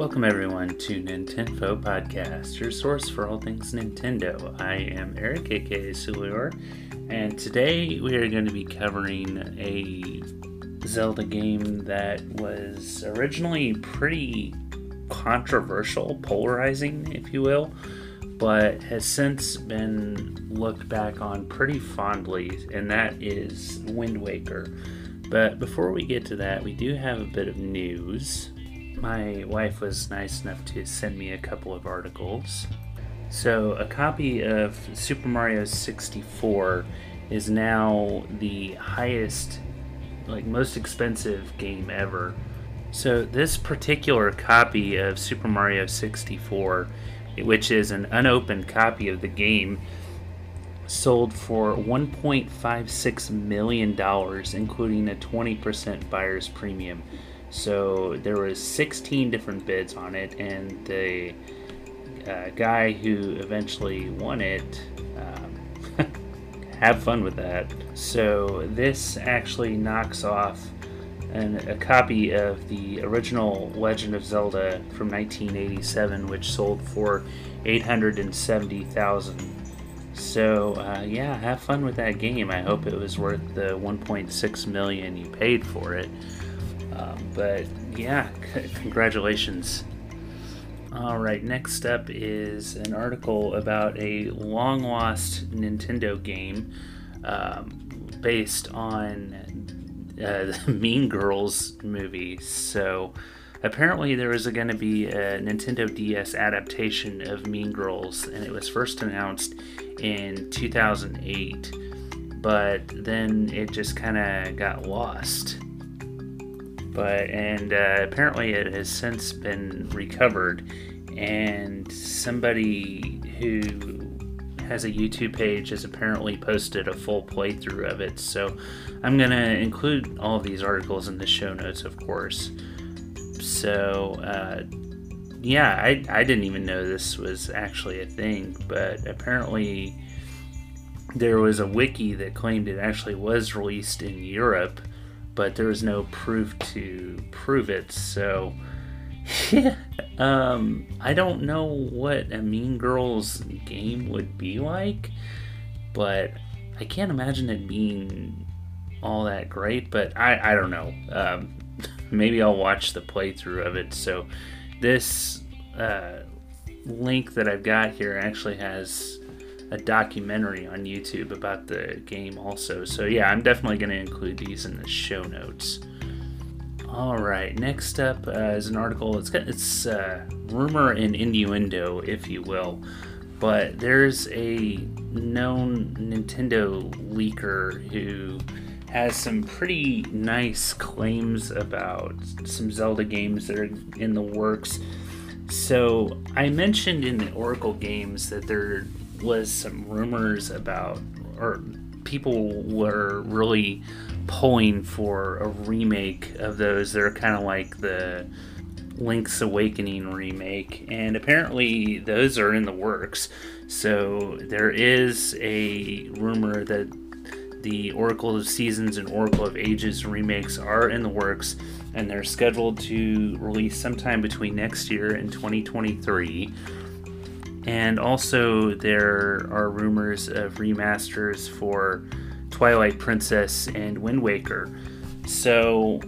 Welcome everyone to Nintenfo Podcast, your source for all things Nintendo. I am Eric, aka Sulior, and today we are going to be covering a Zelda game that was originally pretty controversial, polarizing, if you will, but has since been looked back on pretty fondly, and that is Wind Waker. But before we get to that, we do have a bit of news my wife was nice enough to send me a couple of articles. So, a copy of Super Mario 64 is now the highest, like, most expensive game ever. So, this particular copy of Super Mario 64, which is an unopened copy of the game, sold for $1.56 million, including a 20% buyer's premium. So there was 16 different bids on it, and the uh, guy who eventually won it. Um, have fun with that. So this actually knocks off an, a copy of the original Legend of Zelda from 1987, which sold for 870,000. So uh, yeah, have fun with that game. I hope it was worth the 1.6 million you paid for it. Um, but yeah, c- congratulations. All right, next up is an article about a long lost Nintendo game um, based on uh, the Mean Girls movie. So apparently, there was going to be a Nintendo DS adaptation of Mean Girls, and it was first announced in 2008, but then it just kind of got lost but and uh, apparently it has since been recovered. And somebody who has a youtube page has apparently posted a full playthrough of it. So i'm going to include all of these articles in the show notes of course. So uh, yeah I, I didn't even know this was actually a thing but apparently there was a wiki that claimed it actually was released in europe but there was no proof to prove it. So, um, I don't know what a Mean Girls game would be like, but I can't imagine it being all that great. But I, I don't know. Um, maybe I'll watch the playthrough of it. So, this uh, link that I've got here actually has a documentary on YouTube about the game also. So yeah, I'm definitely going to include these in the show notes. All right, next up uh, is an article. It's got it's uh, rumor and innuendo, if you will, but there's a known Nintendo leaker who has some pretty nice claims about some Zelda games that are in the works. So I mentioned in the Oracle games that there was some rumors about, or people were really pulling for a remake of those. They're kind of like the Link's Awakening remake, and apparently those are in the works. So there is a rumor that the Oracle of Seasons and Oracle of Ages remakes are in the works, and they're scheduled to release sometime between next year and 2023. And also, there are rumors of remasters for Twilight Princess and Wind Waker. So,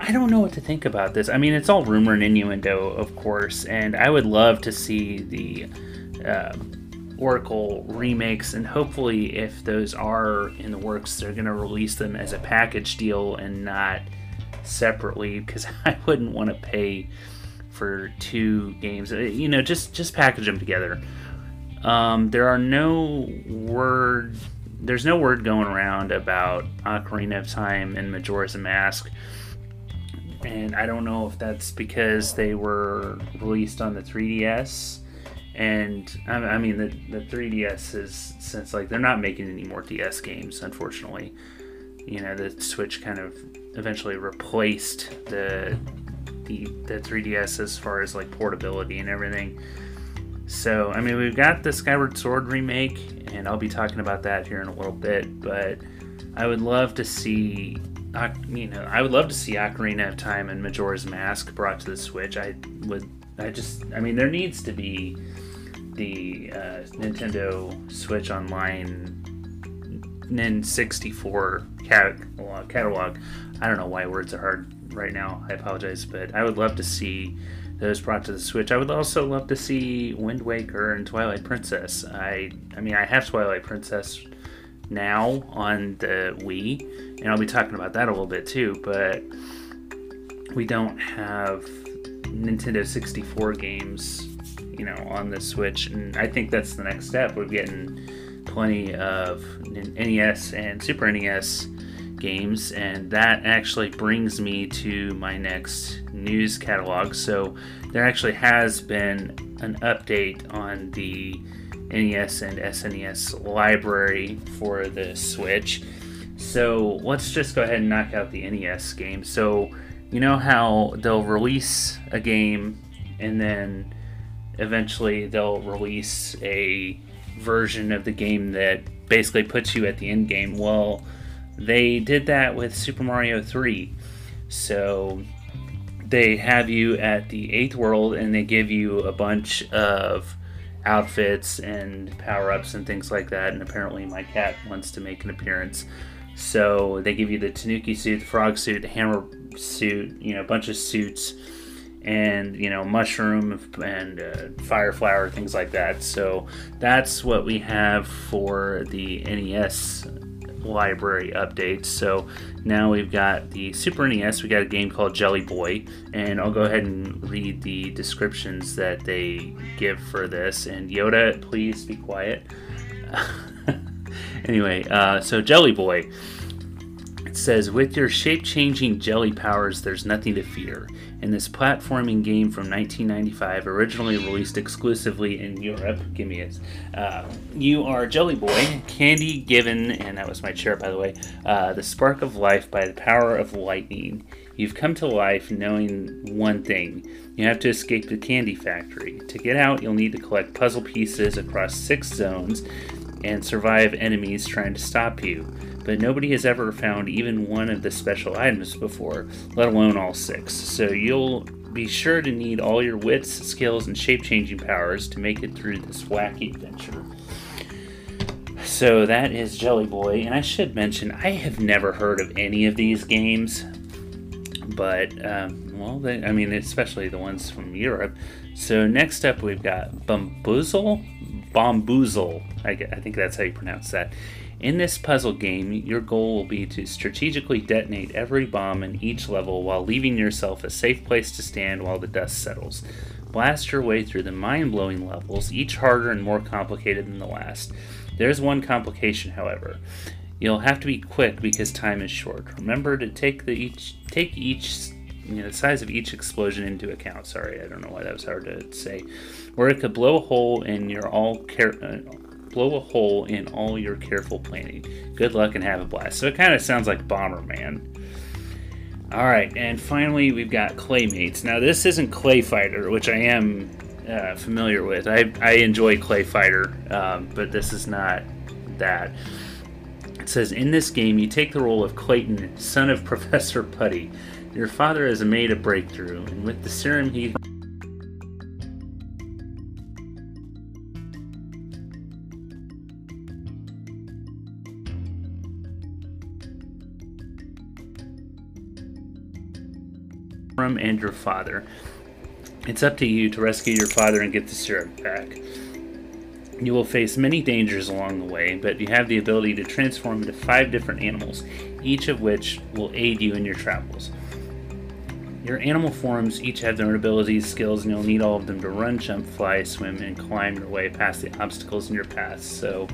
I don't know what to think about this. I mean, it's all rumor and innuendo, of course, and I would love to see the uh, Oracle remakes, and hopefully, if those are in the works, they're going to release them as a package deal and not separately because I wouldn't want to pay for two games. Uh, you know, just just package them together. Um, there are no word. There's no word going around about Ocarina of Time and Majora's Mask, and I don't know if that's because they were released on the 3DS. And I mean, the, the 3DS is since like they're not making any more DS games, unfortunately. You know, the Switch kind of eventually replaced the the the 3DS as far as like portability and everything. So, I mean, we've got the Skyward Sword remake, and I'll be talking about that here in a little bit. But I would love to see, you know, I would love to see Ocarina of Time and Majora's Mask brought to the Switch. I would I just, I mean, there needs to be the uh, Nintendo Switch Online N64 catalog, catalog. I don't know why words are hard right now. I apologize, but I would love to see those brought to the Switch. I would also love to see Wind Waker and Twilight Princess. I, I mean, I have Twilight Princess now on the Wii, and I'll be talking about that a little bit too. But we don't have Nintendo 64 games, you know, on the Switch, and I think that's the next step. We're getting plenty of NES and Super NES games, and that actually brings me to my next news catalog. So there actually has been an update on the NES and SNES library for the Switch. So let's just go ahead and knock out the NES game. So you know how they'll release a game and then eventually they'll release a version of the game that basically puts you at the end game. Well, they did that with Super Mario 3. So they have you at the eighth world and they give you a bunch of outfits and power ups and things like that. And apparently, my cat wants to make an appearance. So they give you the Tanuki suit, the frog suit, the hammer suit, you know, a bunch of suits, and you know, mushroom and uh, fire flower, things like that. So that's what we have for the NES library updates. So now we've got the Super NES, we got a game called Jelly Boy, and I'll go ahead and read the descriptions that they give for this. And Yoda, please be quiet. anyway, uh, so Jelly Boy. It says, with your shape changing jelly powers, there's nothing to fear. In this platforming game from 1995, originally released exclusively in Europe, give me it. Uh, you are Jelly Boy, candy given, and that was my chair by the way, uh, the spark of life by the power of lightning. You've come to life knowing one thing you have to escape the candy factory. To get out, you'll need to collect puzzle pieces across six zones and survive enemies trying to stop you but nobody has ever found even one of the special items before, let alone all six. So you'll be sure to need all your wits, skills, and shape changing powers to make it through this wacky adventure. So that is Jelly Boy, and I should mention I have never heard of any of these games, but um, well, they, I mean, especially the ones from Europe. So next up, we've got Bamboozle, Bomboozle. I, I think that's how you pronounce that. In this puzzle game, your goal will be to strategically detonate every bomb in each level while leaving yourself a safe place to stand while the dust settles. Blast your way through the mind blowing levels, each harder and more complicated than the last. There's one complication, however. You'll have to be quick because time is short. Remember to take the each take each you know, the size of each explosion into account. Sorry, I don't know why that was hard to say. Or it could blow a hole in your all care, uh, blow a hole in all your careful planning. Good luck and have a blast. So it kind of sounds like Bomberman. All right, and finally we've got Claymates. Now this isn't Clay Fighter, which I am uh, familiar with. I, I enjoy Clay Fighter, um, but this is not that. It says in this game you take the role of Clayton, son of Professor Putty. Your father has made a breakthrough, and with the serum he and your father. It's up to you to rescue your father and get the syrup back. You will face many dangers along the way, but you have the ability to transform into five different animals, each of which will aid you in your travels. Your animal forms each have their own abilities, skills, and you'll need all of them to run, jump, fly, swim, and climb your way past the obstacles in your path. So,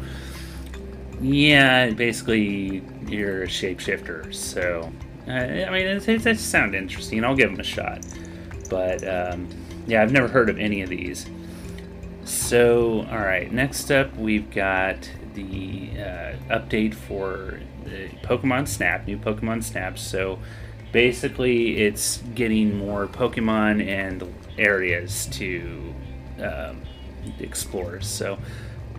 yeah, basically, you're a shapeshifter. So, uh, I mean, it, it, it sounds interesting. I'll give them a shot. But um, yeah, I've never heard of any of these. So, all right. Next up, we've got the uh, update for the Pokemon Snap, new Pokemon Snap. So, basically, it's getting more Pokemon and areas to um, explore. So,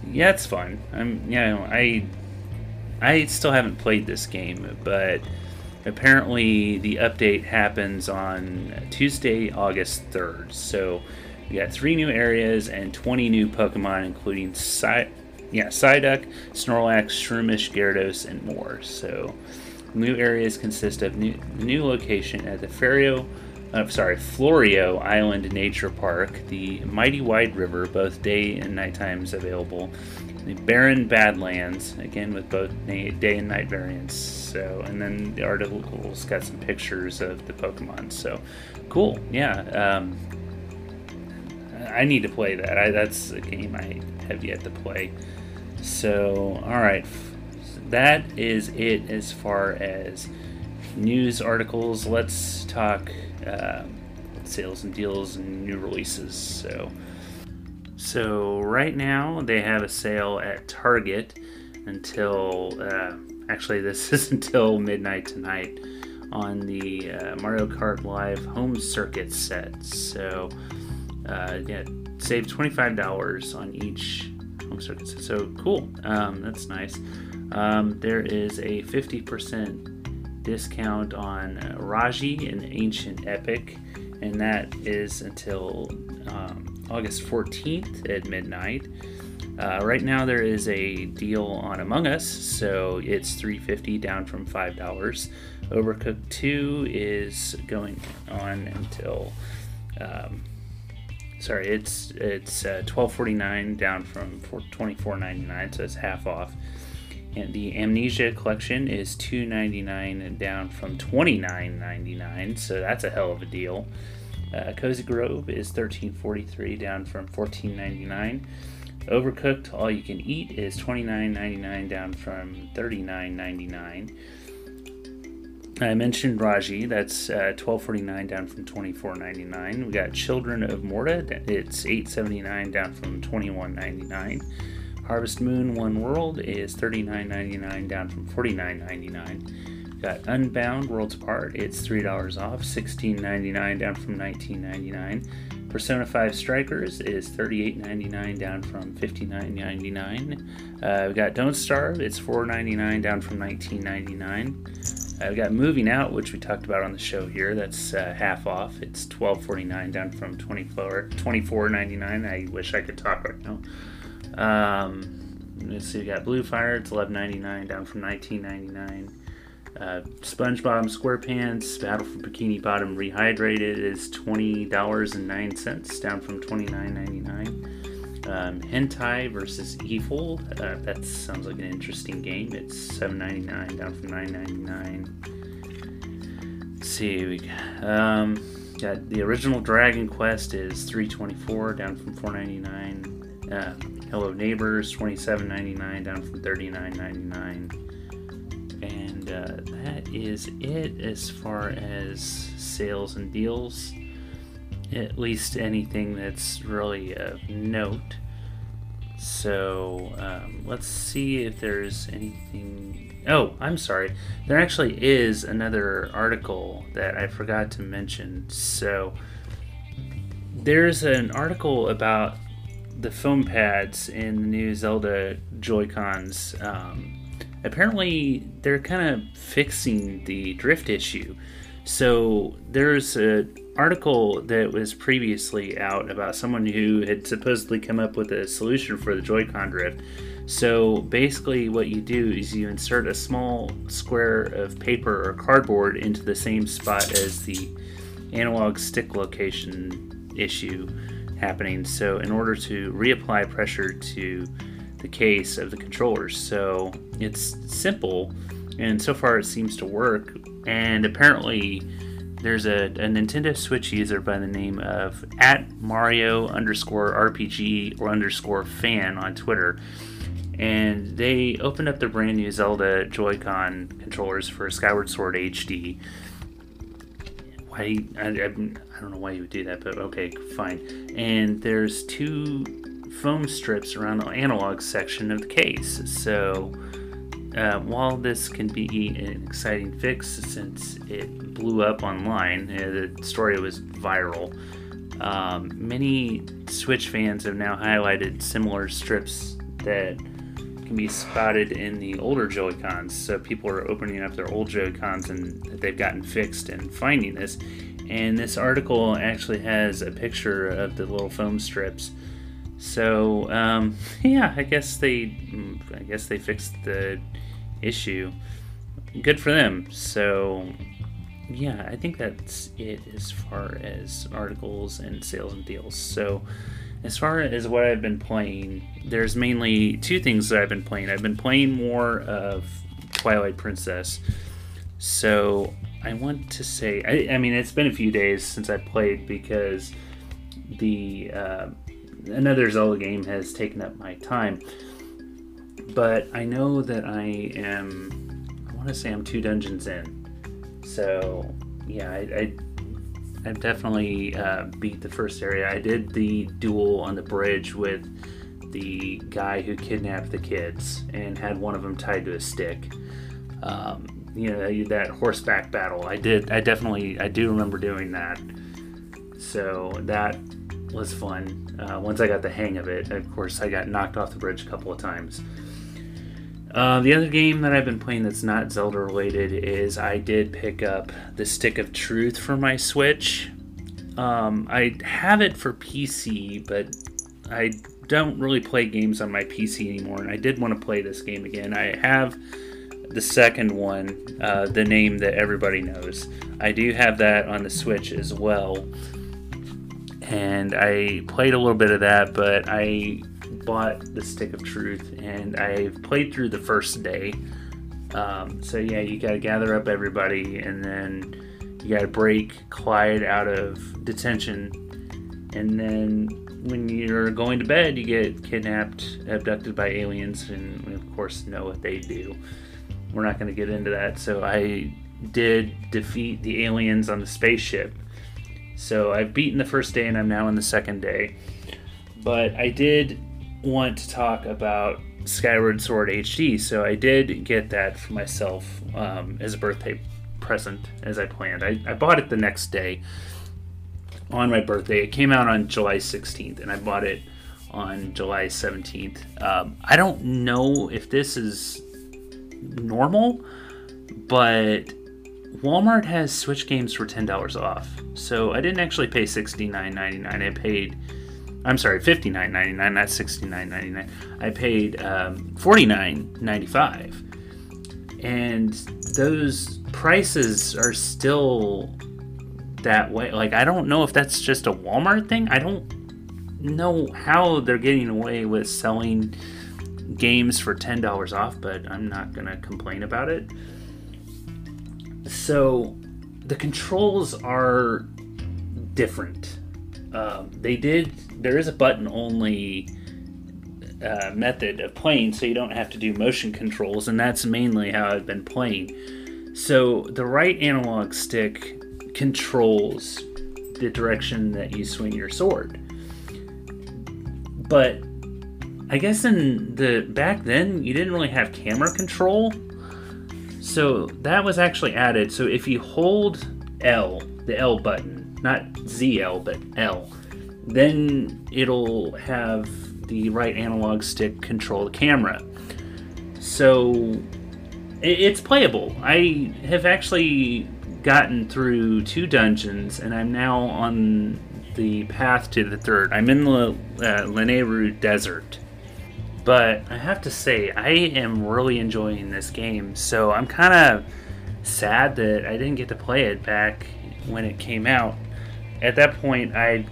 yeah, it's fun. I'm, you know, I, I still haven't played this game, but apparently the update happens on Tuesday, August 3rd. So We got three new areas and 20 new Pokemon, including Psy- yeah, Psyduck, Snorlax, Shroomish, Gyarados, and more. So, new areas consist of new new location at the Ferio, uh, sorry, Florio Island Nature Park, the Mighty Wide River, both day and night times available, the Barren Badlands, again with both day and night variants. So, and then the article's got some pictures of the Pokemon. So, cool. Yeah. Um, I need to play that. I, that's a game I have yet to play. So, all right, that is it as far as news articles. Let's talk uh, sales and deals and new releases. So, so right now they have a sale at Target until uh, actually this is until midnight tonight on the uh, Mario Kart Live Home Circuit set. So uh, yeah, save twenty five dollars on each home circuit set. So cool. Um, that's nice. Um, there is a fifty percent discount on uh, Raji and Ancient Epic, and that is until um, August 14th at midnight. Uh, right now there is a deal on Among Us, so it's 350 down from five dollars. Overcooked 2 is going on until um, sorry, it's it's uh, 12.49 down from 24.99, so it's half off. And the Amnesia collection is 2.99 down from 29.99, so that's a hell of a deal. Uh, Cozy Grove is 13.43 down from 14.99. Overcooked All You Can Eat is 29.99 down from 39.99. I mentioned Raji, that's uh, 12.49 down from 24.99. We got Children of Morta, it's 8.79 down from 21.99. Harvest Moon One World is 39.99 down from 49.99. Got Unbound Worlds Apart, it's $3 off, 16.99 down from 19.99. Persona 5 Strikers is $38.99 down from $59.99. Uh, we got Don't Starve, it's $4.99 down from $19.99. I've got Moving Out, which we talked about on the show here. That's uh, half off. It's twelve forty nine down from twenty four twenty four ninety nine. I wish I could talk right now. Um, let's see. We got Blue Fire. It's eleven ninety nine down from nineteen ninety nine. Uh, SpongeBob SquarePants Battle for Bikini Bottom Rehydrated is twenty dollars and nine cents down from twenty nine ninety nine. Um, Hentai versus Evil. Uh, that sounds like an interesting game. It's $7.99 down from $9.99. Let's see, we um, got the original Dragon Quest is $3.24 down from $4.99. Uh, Hello Neighbors $27.99 down from $39.99. And uh, that is it as far as sales and deals at least anything that's really of note. So um, let's see if there's anything. Oh, I'm sorry. There actually is another article that I forgot to mention. So there's an article about the foam pads in the new Zelda Joy-Cons. Um, apparently, they're kind of fixing the drift issue. So there's a article that was previously out about someone who had supposedly come up with a solution for the Joy-Con drift. So basically, what you do is you insert a small square of paper or cardboard into the same spot as the analog stick location issue happening. So, in order to reapply pressure to the case of the controllers, so it's simple, and so far it seems to work. And apparently, there's a, a, Nintendo Switch user by the name of at Mario underscore RPG or underscore fan on Twitter, and they opened up the brand new Zelda Joy-Con controllers for Skyward Sword HD. Why I, I, I don't know why you would do that, but okay, fine. And there's two foam strips around the analog section of the case, so uh, while this can be an exciting fix since it blew up online, uh, the story was viral. Um, many Switch fans have now highlighted similar strips that can be spotted in the older Joy-Cons. So people are opening up their old Joy-Cons and they've gotten fixed and finding this. And this article actually has a picture of the little foam strips. So um, yeah, I guess they, I guess they fixed the issue. Good for them. So yeah, I think that's it as far as articles and sales and deals. So as far as what I've been playing, there's mainly two things that I've been playing. I've been playing more of Twilight Princess. So I want to say, I, I mean, it's been a few days since I played because the uh, another Zelda game has taken up my time. But I know that I am, I want to say I'm two dungeons in. So yeah, I, I I've definitely uh, beat the first area. I did the duel on the bridge with the guy who kidnapped the kids and had one of them tied to a stick. Um, you know that horseback battle. I did. I definitely. I do remember doing that. So that was fun. Uh, once I got the hang of it, of course, I got knocked off the bridge a couple of times. Uh, the other game that I've been playing that's not Zelda related is I did pick up the Stick of Truth for my Switch. Um, I have it for PC, but I don't really play games on my PC anymore, and I did want to play this game again. I have the second one, uh, the name that everybody knows. I do have that on the Switch as well, and I played a little bit of that, but I bought the Stick of Truth, and I played through the first day. Um, so yeah, you got to gather up everybody, and then you got to break Clyde out of detention, and then when you're going to bed, you get kidnapped, abducted by aliens, and we of course know what they do. We're not to get into that. So I did defeat the aliens on the spaceship. So I've beaten the first day, and I'm now in the second day. But I did want to talk about Skyward Sword HD, so I did get that for myself um, as a birthday present, as I planned. I, I bought it the next day on my birthday. It came out on July 16th, and I bought it on July 17th. Um, I don't know if this is normal, but Walmart has Switch games for $10 off. So I didn't actually pay $69.99. I paid I'm sorry, fifty nine ninety nine, not sixty nine ninety nine. I paid um, forty nine ninety five, and those prices are still that way. Like I don't know if that's just a Walmart thing. I don't know how they're getting away with selling games for ten dollars off, but I'm not gonna complain about it. So the controls are different. Um, they did there is a button only uh, method of playing, so you don't have to do motion controls, and that's mainly how I've been playing. So the right analog stick controls the direction that you swing your sword. But I guess in the back then you didn't really have camera control. So that was actually added. So if you hold L, the L button, not ZL but L, then it'll have the right analog stick control the camera. So it's playable. I have actually gotten through two dungeons, and I'm now on the path to the third. I'm in the uh, Lanayru Desert. But I have to say, I am really enjoying this game. So I'm kind of sad that I didn't get to play it back when it came out. At that point, I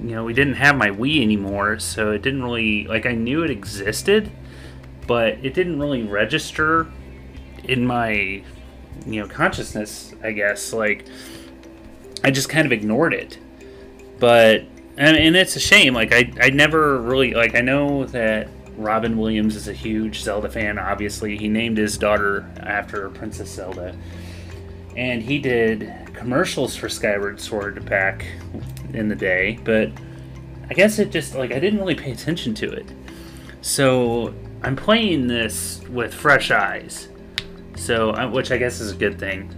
you know, we didn't have my Wii anymore, so it didn't really like I knew it existed, but it didn't really register in my you know consciousness. I guess like I just kind of ignored it, but and, and it's a shame. Like I I never really like I know that Robin Williams is a huge Zelda fan. Obviously, he named his daughter after Princess Zelda, and he did commercials for Skyward Sword back in the day, but I guess it just like I didn't really pay attention to it. So I'm playing this with fresh eyes, so which I guess is a good thing.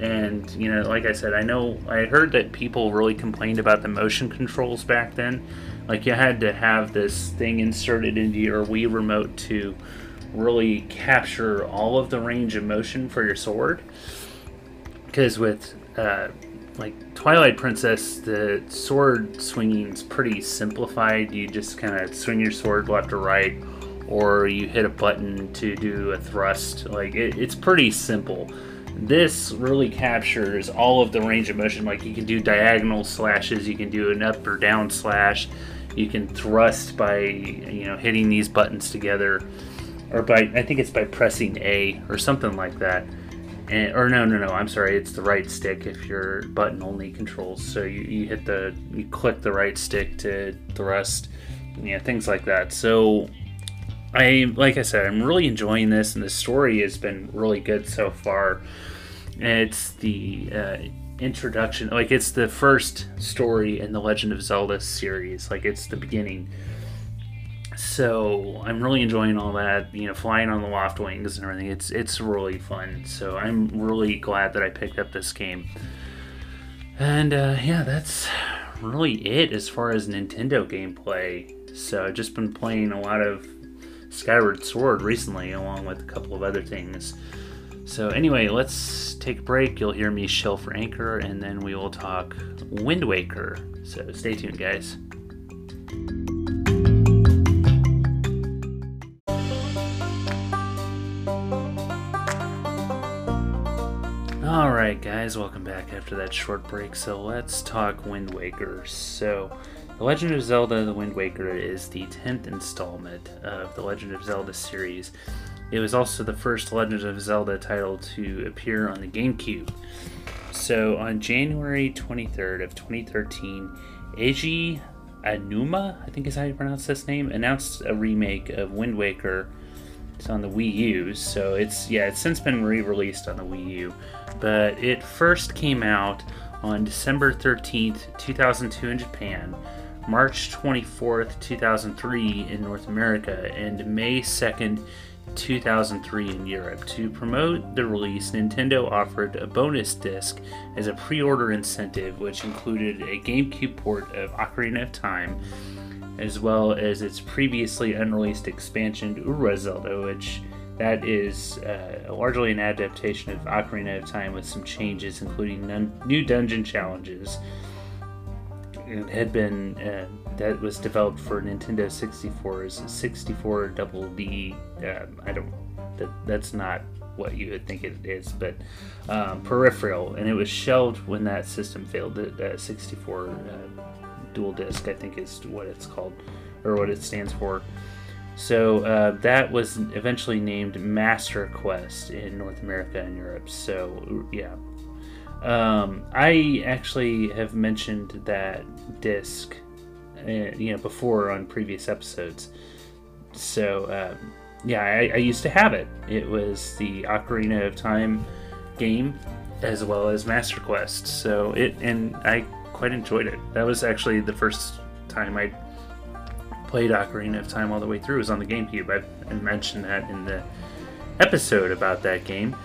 And you know, like I said, I know I heard that people really complained about the motion controls back then. Like you had to have this thing inserted into your Wii remote to really capture all of the range of motion for your sword. Because with uh, like Twilight Princess, the sword swinging is pretty simplified. You just kind of swing your sword left or right, or you hit a button to do a thrust. Like it, it's pretty simple. This really captures all of the range of motion. Like you can do diagonal slashes, you can do an up or down slash, you can thrust by you know hitting these buttons together, or by I think it's by pressing A or something like that. And, or no, no, no. I'm sorry. It's the right stick if your button only controls. So you, you hit the you click the right stick to thrust, yeah, things like that. So I like I said, I'm really enjoying this, and the story has been really good so far. It's the uh, introduction, like it's the first story in the Legend of Zelda series. Like it's the beginning. So I'm really enjoying all that. You know, flying on the Loftwings and everything. It's it's really fun. So I'm really glad that I picked up this game. And uh, yeah, that's really it as far as Nintendo gameplay. So I've just been playing a lot of Skyward Sword recently, along with a couple of other things. So, anyway, let's take a break. You'll hear me shell for Anchor, and then we will talk Wind Waker. So, stay tuned, guys. Alright, guys, welcome back after that short break. So, let's talk Wind Waker. So, the Legend of Zelda The Wind Waker is the 10th installment of the Legend of Zelda series. It was also the first Legend of Zelda title to appear on the GameCube. So on January 23rd of 2013, Eiji Aonuma, I think is how you pronounce this name, announced a remake of Wind Waker. It's on the Wii U, so it's yeah, it's since been re-released on the Wii U, but it first came out on December 13th, 2002 in Japan, March 24th, 2003 in North America, and May 2nd, 2003 in Europe. To promote the release, Nintendo offered a bonus disc as a pre order incentive, which included a GameCube port of Ocarina of Time, as well as its previously unreleased expansion, Ura Zelda, which that is uh, largely an adaptation of Ocarina of Time with some changes, including new dungeon challenges it had been uh, that was developed for Nintendo 64's 64 Double D. Uh, I don't that that's not what you would think it is, but um, peripheral, and it was shelved when that system failed. The uh, 64 dual disc, I think, is what it's called or what it stands for. So uh, that was eventually named Master Quest in North America and Europe. So yeah, um, I actually have mentioned that disc, uh, you know, before on previous episodes. So um, yeah, I, I, used to have it. It was the Ocarina of Time game, as well as Master Quest. So it and I quite enjoyed it. That was actually the first time I played Ocarina of Time all the way through. It was on the GameCube. I, mentioned that in the episode about that game.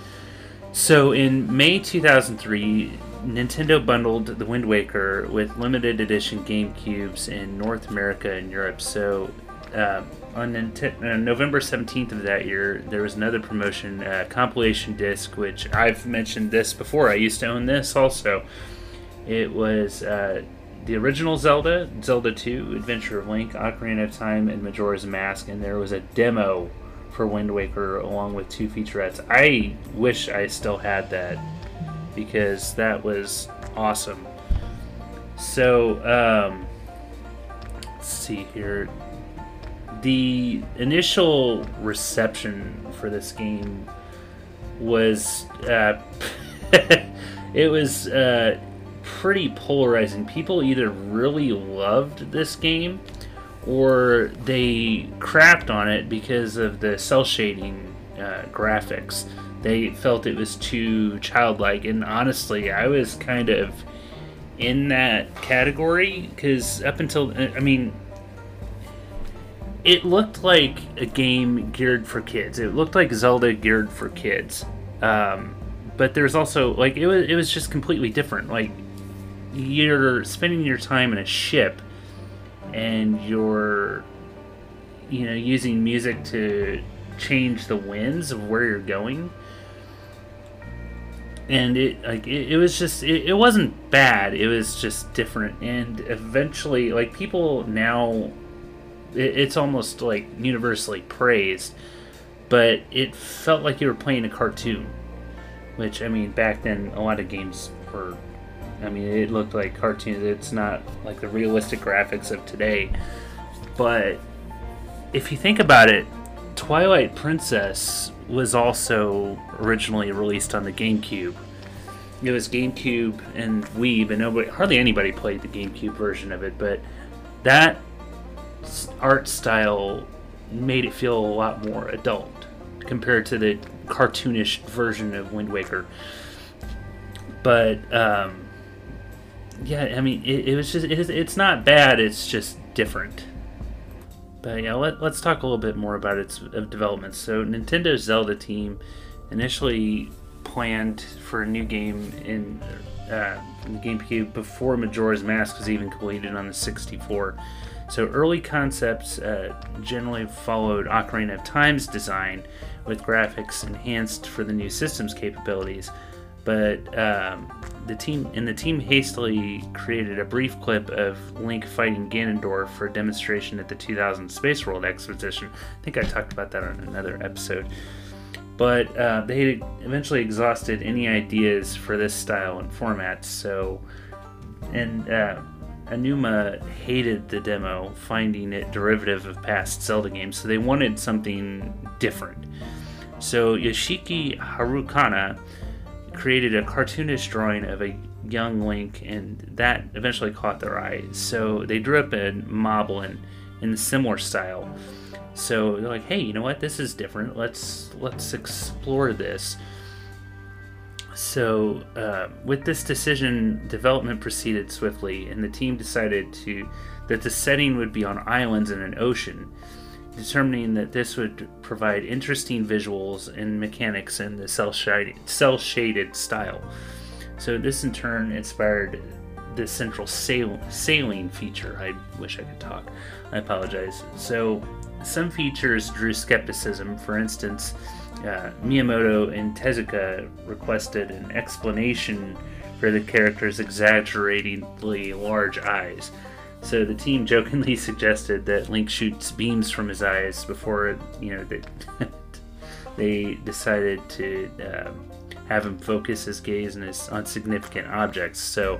So in May 2003, Nintendo bundled The Wind Waker with limited edition GameCubes in North America and Europe. So uh, on uh, November 17th of that year, there was another promotion, uh, compilation disc, which I've mentioned this before. I used to own this also. It was uh, the original Zelda, Zelda 2, Adventure of Link, Ocarina of Time, and Majora's Mask, and there was a demo for Wind Waker along with two featurettes. I wish I still had that because that was awesome. So, um, let's see here. The initial reception for this game was uh, it was uh, pretty polarizing. People either really loved this game or they crapped on it because of the cell shading uh, graphics. They felt it was too childlike, and honestly, I was kind of in that category because up until I mean, it looked like a game geared for kids. It looked like Zelda geared for kids, um, but there's also like it was it was just completely different. Like you're spending your time in a ship and you're you know using music to change the winds of where you're going and it like it, it was just it, it wasn't bad. It was just different, and eventually, like people now, it, it's almost like universally praised. But it felt like you were playing a cartoon, which I mean, back then a lot of games were. I mean, it looked like cartoons. It's not like the realistic graphics of today, but if you think about it, Twilight Princess was also originally released on the GameCube. It was GameCube and Wii, but nobody, hardly anybody played the GameCube version of it. But that art style made it feel a lot more adult compared to the cartoonish version of Wind Waker. But um, yeah, I mean, it, it was just it it's not bad. It's just different. But yeah, let, us talk a little bit more about its development. So, Nintendo's Zelda team initially planned for a new game in, uh, in the GameCube before Majora's Mask was even completed on the 64. So, early concepts uh, generally followed Ocarina of Time's design with graphics enhanced for the new system's capabilities but um, the team and the team hastily created a brief clip of Link fighting Ganondorf for a demonstration at the 2000 Space World Exposition. I think I talked about that on another episode. But uh, they eventually exhausted any ideas for this style and format. So, and uh, Aonuma hated the demo, finding it derivative of past Zelda games. So they wanted something different. So Yoshiki Haruhana created a cartoonish drawing of a young Link, and that eventually caught their eye. So they drew up a Moblin in a similar style. So they're like, "Hey, you know what? This is different. Let's let's explore this." So uh, with this decision, development proceeded swiftly, and the team decided to that the setting would be on islands in an ocean determining that this would provide interesting visuals and mechanics in the cell shaded, style. So this in turn inspired the central sail, sailing feature. I wish I could talk. I apologize. So some features drew skepticism. For instance, uh, Miyamoto and Tezuka requested an explanation for the character's exaggeratingly large eyes. So the team jokingly suggested that Link shoots beams from his eyes before you know they they decided to um, have him focus his gaze on, his, on significant objects. So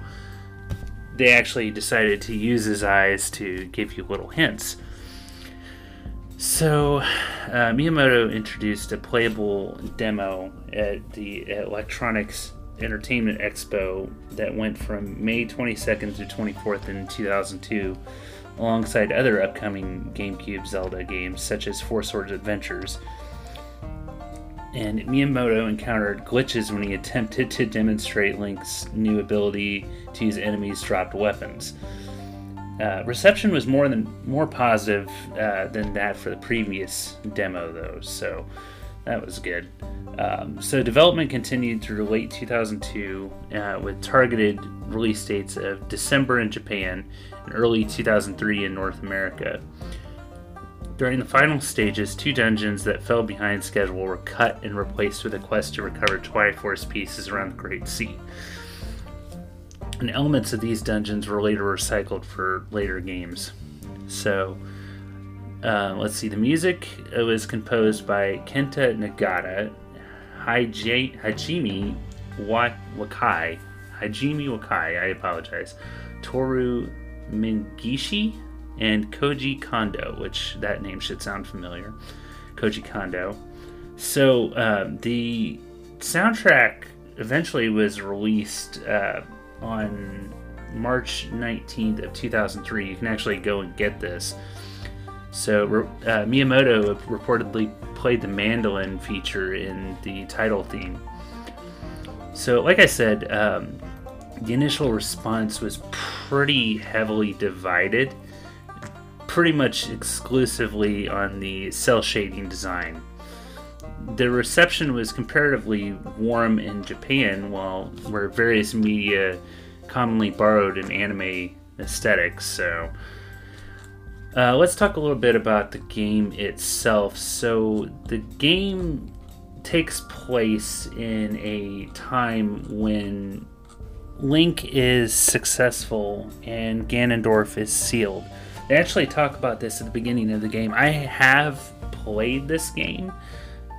they actually decided to use his eyes to give you little hints. So, uh, Miyamoto introduced a playable demo at the Electronics Entertainment Expo that went from May 22nd to 24th in 2002, alongside other upcoming GameCube Zelda games such as Four Swords Adventures. And Miyamoto encountered glitches when he attempted to demonstrate Link's new ability to use enemies' dropped weapons. Uh, reception was more than more positive uh, than that for the previous demo, though, so that was good. Um, so development continued through late 2002 uh, with targeted release dates of December in Japan and early 2003 in North America. During the final stages, two dungeons that fell behind schedule were cut and replaced with a quest to recover Triforce pieces around the Great Sea. And elements of these dungeons were later recycled for later games. So, uh, let's see, the music was composed by Kenta Nagata Hajime Wakai, Hajime Wakai, I apologize, Toru Minegishi, and Koji Kondo, which that name should sound familiar. Koji Kondo. So um, the soundtrack eventually was released uh, on March 19th of 2003. You can actually go and get this. So uh, Miyamoto reportedly played the mandolin feature in the title theme. So, like I said, um, the initial response was pretty heavily divided, pretty much exclusively on the cell shading design. The reception was comparatively warm in Japan, while where various media commonly borrowed an anime aesthetics. So, uh, let's talk a little bit about the game itself. So, the game takes place in a time when Link is successful and Ganondorf is sealed. They actually talk about this at the beginning of the game. I have played this game,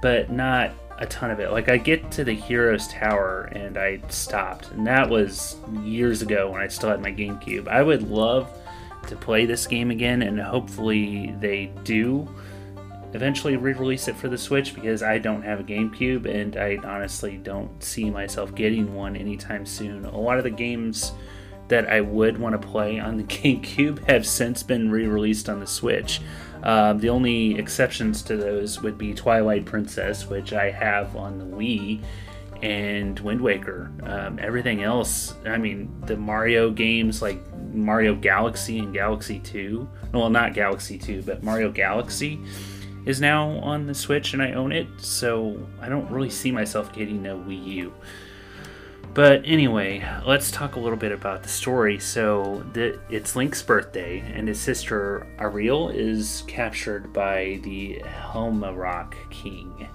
but not a ton of it. Like I get to the Heroes Tower and I stopped, and that was years ago when I still had my GameCube. I would love to play this game again, and hopefully they do eventually re-release it for the Switch because I don't have a GameCube and I honestly don't see myself getting one anytime soon. A lot of the games that I would want to play on the GameCube have since been re-released on the Switch. Um, the only exceptions to those would be Twilight Princess, which I have on the Wii, and Wind Waker. Um, everything else, I mean, the Mario games like Mario Galaxy and Galaxy 2, well, not Galaxy 2, but Mario Galaxy is now on the Switch and I own it, so I don't really see myself getting a Wii U. But anyway, let's talk a little bit about the story. So, the, it's Link's birthday, and his sister Aryll is captured by the Helmaroc King.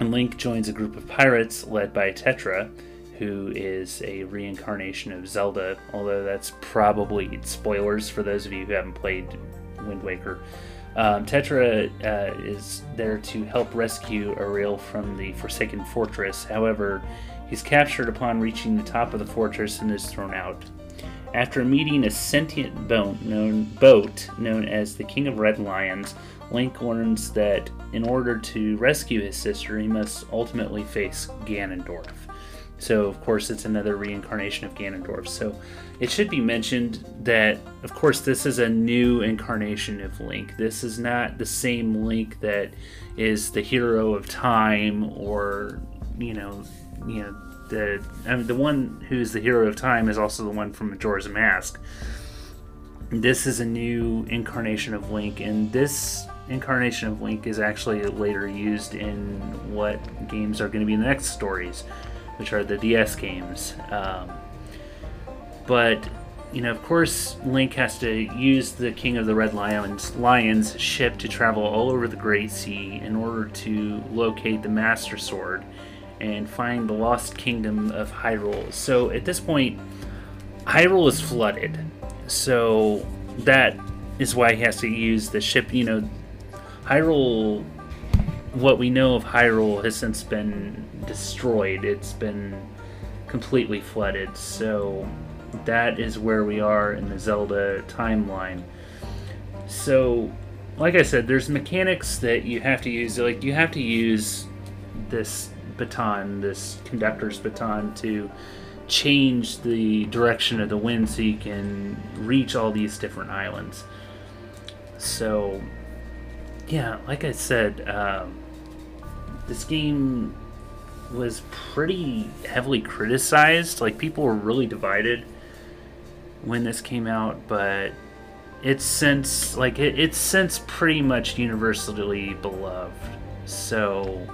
And Link joins a group of pirates led by Tetra, who is a reincarnation of Zelda, although that's probably spoilers for those of you who haven't played Wind Waker. Um, Tetra uh, is there to help rescue Aryll from the Forsaken Fortress. However, he's captured upon reaching the top of the fortress and is thrown out. After meeting a sentient boat known, boat known as the King of Red Lions, Link learns that in order to rescue his sister, he must ultimately face Ganondorf. So, of course, it's another reincarnation of Ganondorf. So, it should be mentioned that, of course, this is a new incarnation of Link. This is not the same Link that is the hero of time, or you know, you know, the I mean, the one who's the hero of time is also the one from Majora's Mask. This is a new incarnation of Link, and this incarnation of Link is actually later used in what games are going to be the next stories which are the DS games. Um, but you know, of course, Link has to use the King of the Red Lions Lions ship to travel all over the Great Sea in order to locate the Master Sword and find the lost kingdom of Hyrule. So at this point, Hyrule is flooded. So that is why he has to use the ship. You know, Hyrule. What we know of Hyrule has since been destroyed. It's been completely flooded. So that is where we are in the Zelda timeline. So, like I said, there's mechanics that you have to use. Like you have to use this baton, this conductor's baton, to change the direction of the wind so you can reach all these different islands. So, yeah, like I said, um, this game was pretty heavily criticized. Like people were really divided when this came out, but it's since like it, it's since pretty much universally beloved. So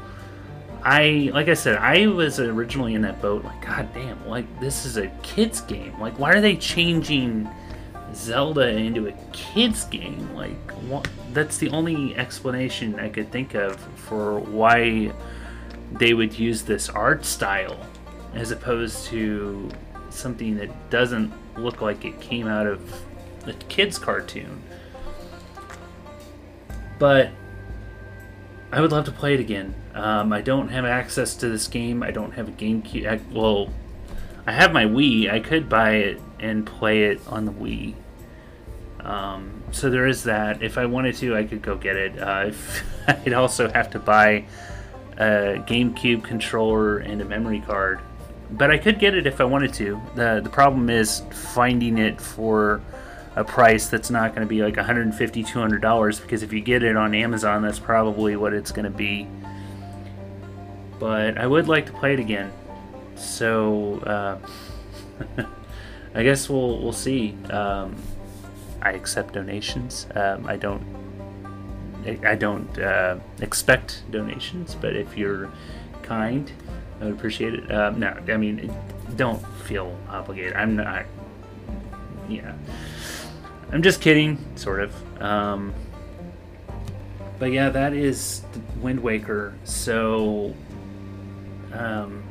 I like I said, I was originally in that boat like god damn, like this is a kids game. Like why are they changing Zelda into a kids game? Like what, that's the only explanation I could think of for why they would use this art style as opposed to something that doesn't look like it came out of a kid's cartoon. But I would love to play it again. Um, I don't have access to this game. I don't have a GameCube. Well, I have my Wii. I could buy it and play it on the Wii. Um, so there is that. If I wanted to, I could go get it. Uh, I'd also have to buy a GameCube controller and a memory card. But I could get it if I wanted to. The, the problem is finding it for a price that's not going to be like $150, $200 because if you get it on Amazon, that's probably what it's going to be. But I would like to play it again. So, uh, I guess we'll, we'll see. Um, I accept donations. Um, I don't I don't uh, expect donations, but if you're kind, I would appreciate it. Uh, no, I mean, don't feel obligated. I'm not. Yeah, I'm just kidding, sort of. Um, but yeah, that is Wind Waker. So, um,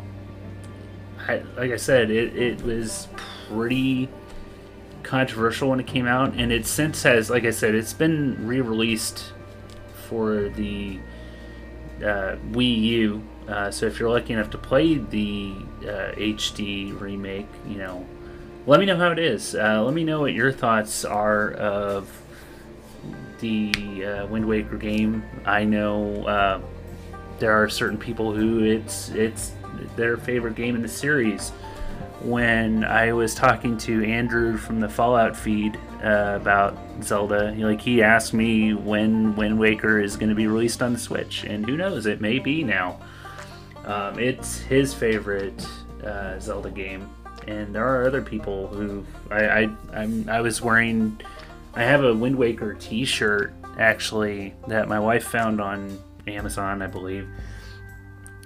I, like I said, it, it was pretty controversial when it came out, and it since has, like I said, it's been re-released for the uh, Wii U. Uh, so if you're lucky enough to play the uh, HD remake, you know, let me know how it is. Uh, let me know what your thoughts are of the uh, Wind Waker game. I know uh, there are certain people who it's it's their favorite game in the series. When I was talking to Andrew from the Fallout feed uh, about Zelda, like he asked me when Wind Waker is going to be released on the Switch, and who knows, it may be now. Um, it's his favorite uh, Zelda game, and there are other people who I I, I'm, I was wearing. I have a Wind Waker T-shirt actually that my wife found on Amazon, I believe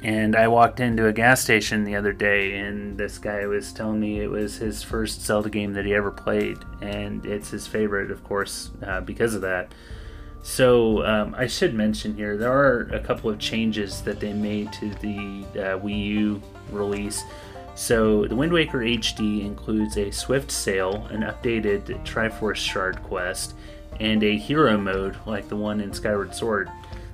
and I walked into a gas station the other day, and this guy was telling me it was his first Zelda game that he ever played, and it's his favorite, of course, uh, because of that. So um, I should mention here there are a couple of changes that they made to the uh, Wii U release. So the Wind Waker HD includes a Swift Sail, an updated Triforce Shard quest, and a hero mode like the one in Skyward Sword.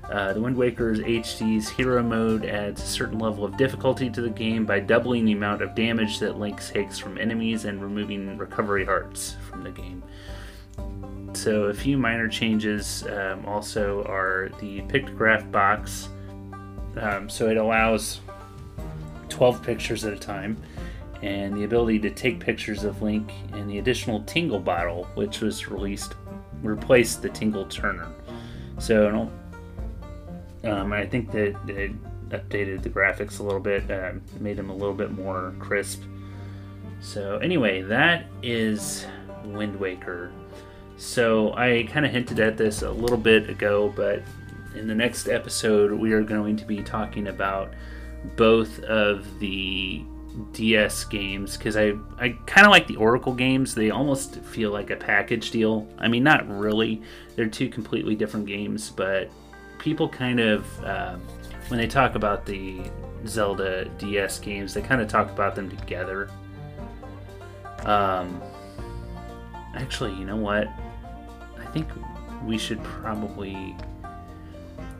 Uh, the Wind Waker's HD's Hero Mode adds a certain level of difficulty to the game by doubling the amount of damage that Link takes from enemies and removing recovery hearts from the game. So, a few minor changes um, also are the pictograph box. Um, so, it allows 12 pictures at a time, and the ability to take pictures of Link, and the additional Tingle bottle, which was released, replaced the Tingle Tuner. So, um, I think that they updated the graphics a little bit, uh, made them a little bit more crisp. So, anyway, that is Wind Waker. So, I kind of hinted at this a little bit ago, but in the next episode, we are going to be talking about both of the DS games because I, I kind of like the Oracle games. They almost feel like a package deal. I mean, not really. They're two completely different games, but people kind of um, when they talk about the Zelda DS games, they kind of talk about them together. Um, actually, you know what? I think we should probably.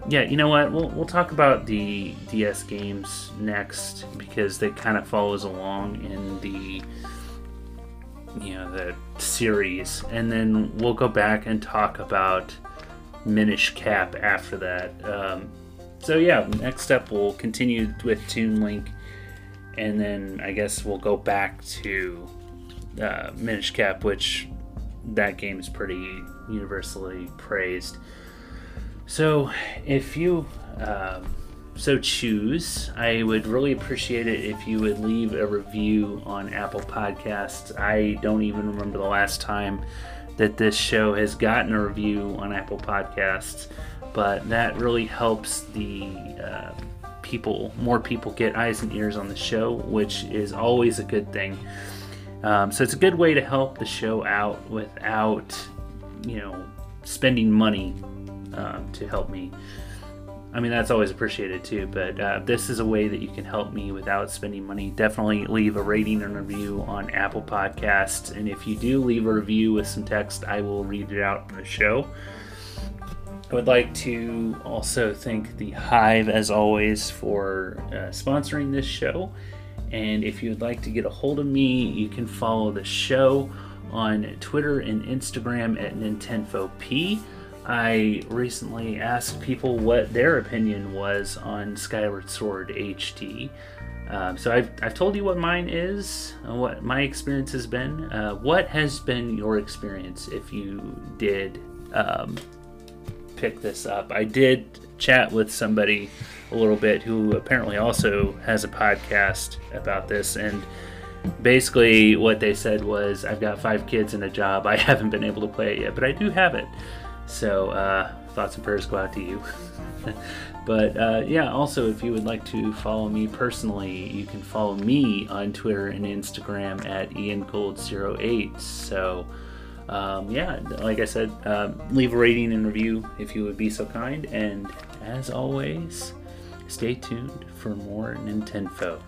Yeah, you know what? We'll we'll talk about the DS games next because they kind of follows along in the you know the series, and then we'll go back and talk about Minish Cap after that. Um, so yeah, next up we'll continue with Toon Link, and then I guess we'll go back to uh, Minish Cap, which that game is pretty universally praised. So if you um, so choose, I would really appreciate it if you would leave a review on Apple Podcasts. I don't even remember the last time that this show has gotten a review on Apple Podcasts, but that really helps the uh, people, more people get eyes and ears on the show, which is always a good thing. Um, so it's a good way to help the show out without, you know, spending money um, to help me. I mean, that's always appreciated too, but uh, this is a way that you can help me without spending money. Definitely leave a rating and review on Apple Podcasts. And if you do leave a review with some text, I will read it out on the show. I would like to also thank the Hive, as always, for uh, sponsoring this show. And if you would like to get a hold of me, you can follow the show on Twitter and Instagram at NintenfoP. I recently asked people what their opinion was on Skyward Sword HD. Um, so I've, I've told you what mine is, uh, what my experience has been. Uh, what has been your experience if you did um, pick this up? I did chat with somebody a little bit who apparently also has a podcast about this, and basically what they said was, I've got five kids and a job. I haven't been able to play it yet, but I do have it. So uh, thoughts and prayers go out to you. but uh, yeah, also if you would like to follow me personally, you can follow me on Twitter and Instagram at iangold08. So um, yeah, like I said, uh, leave a rating and review if you would be so kind. And as always, stay tuned for more Nintendo.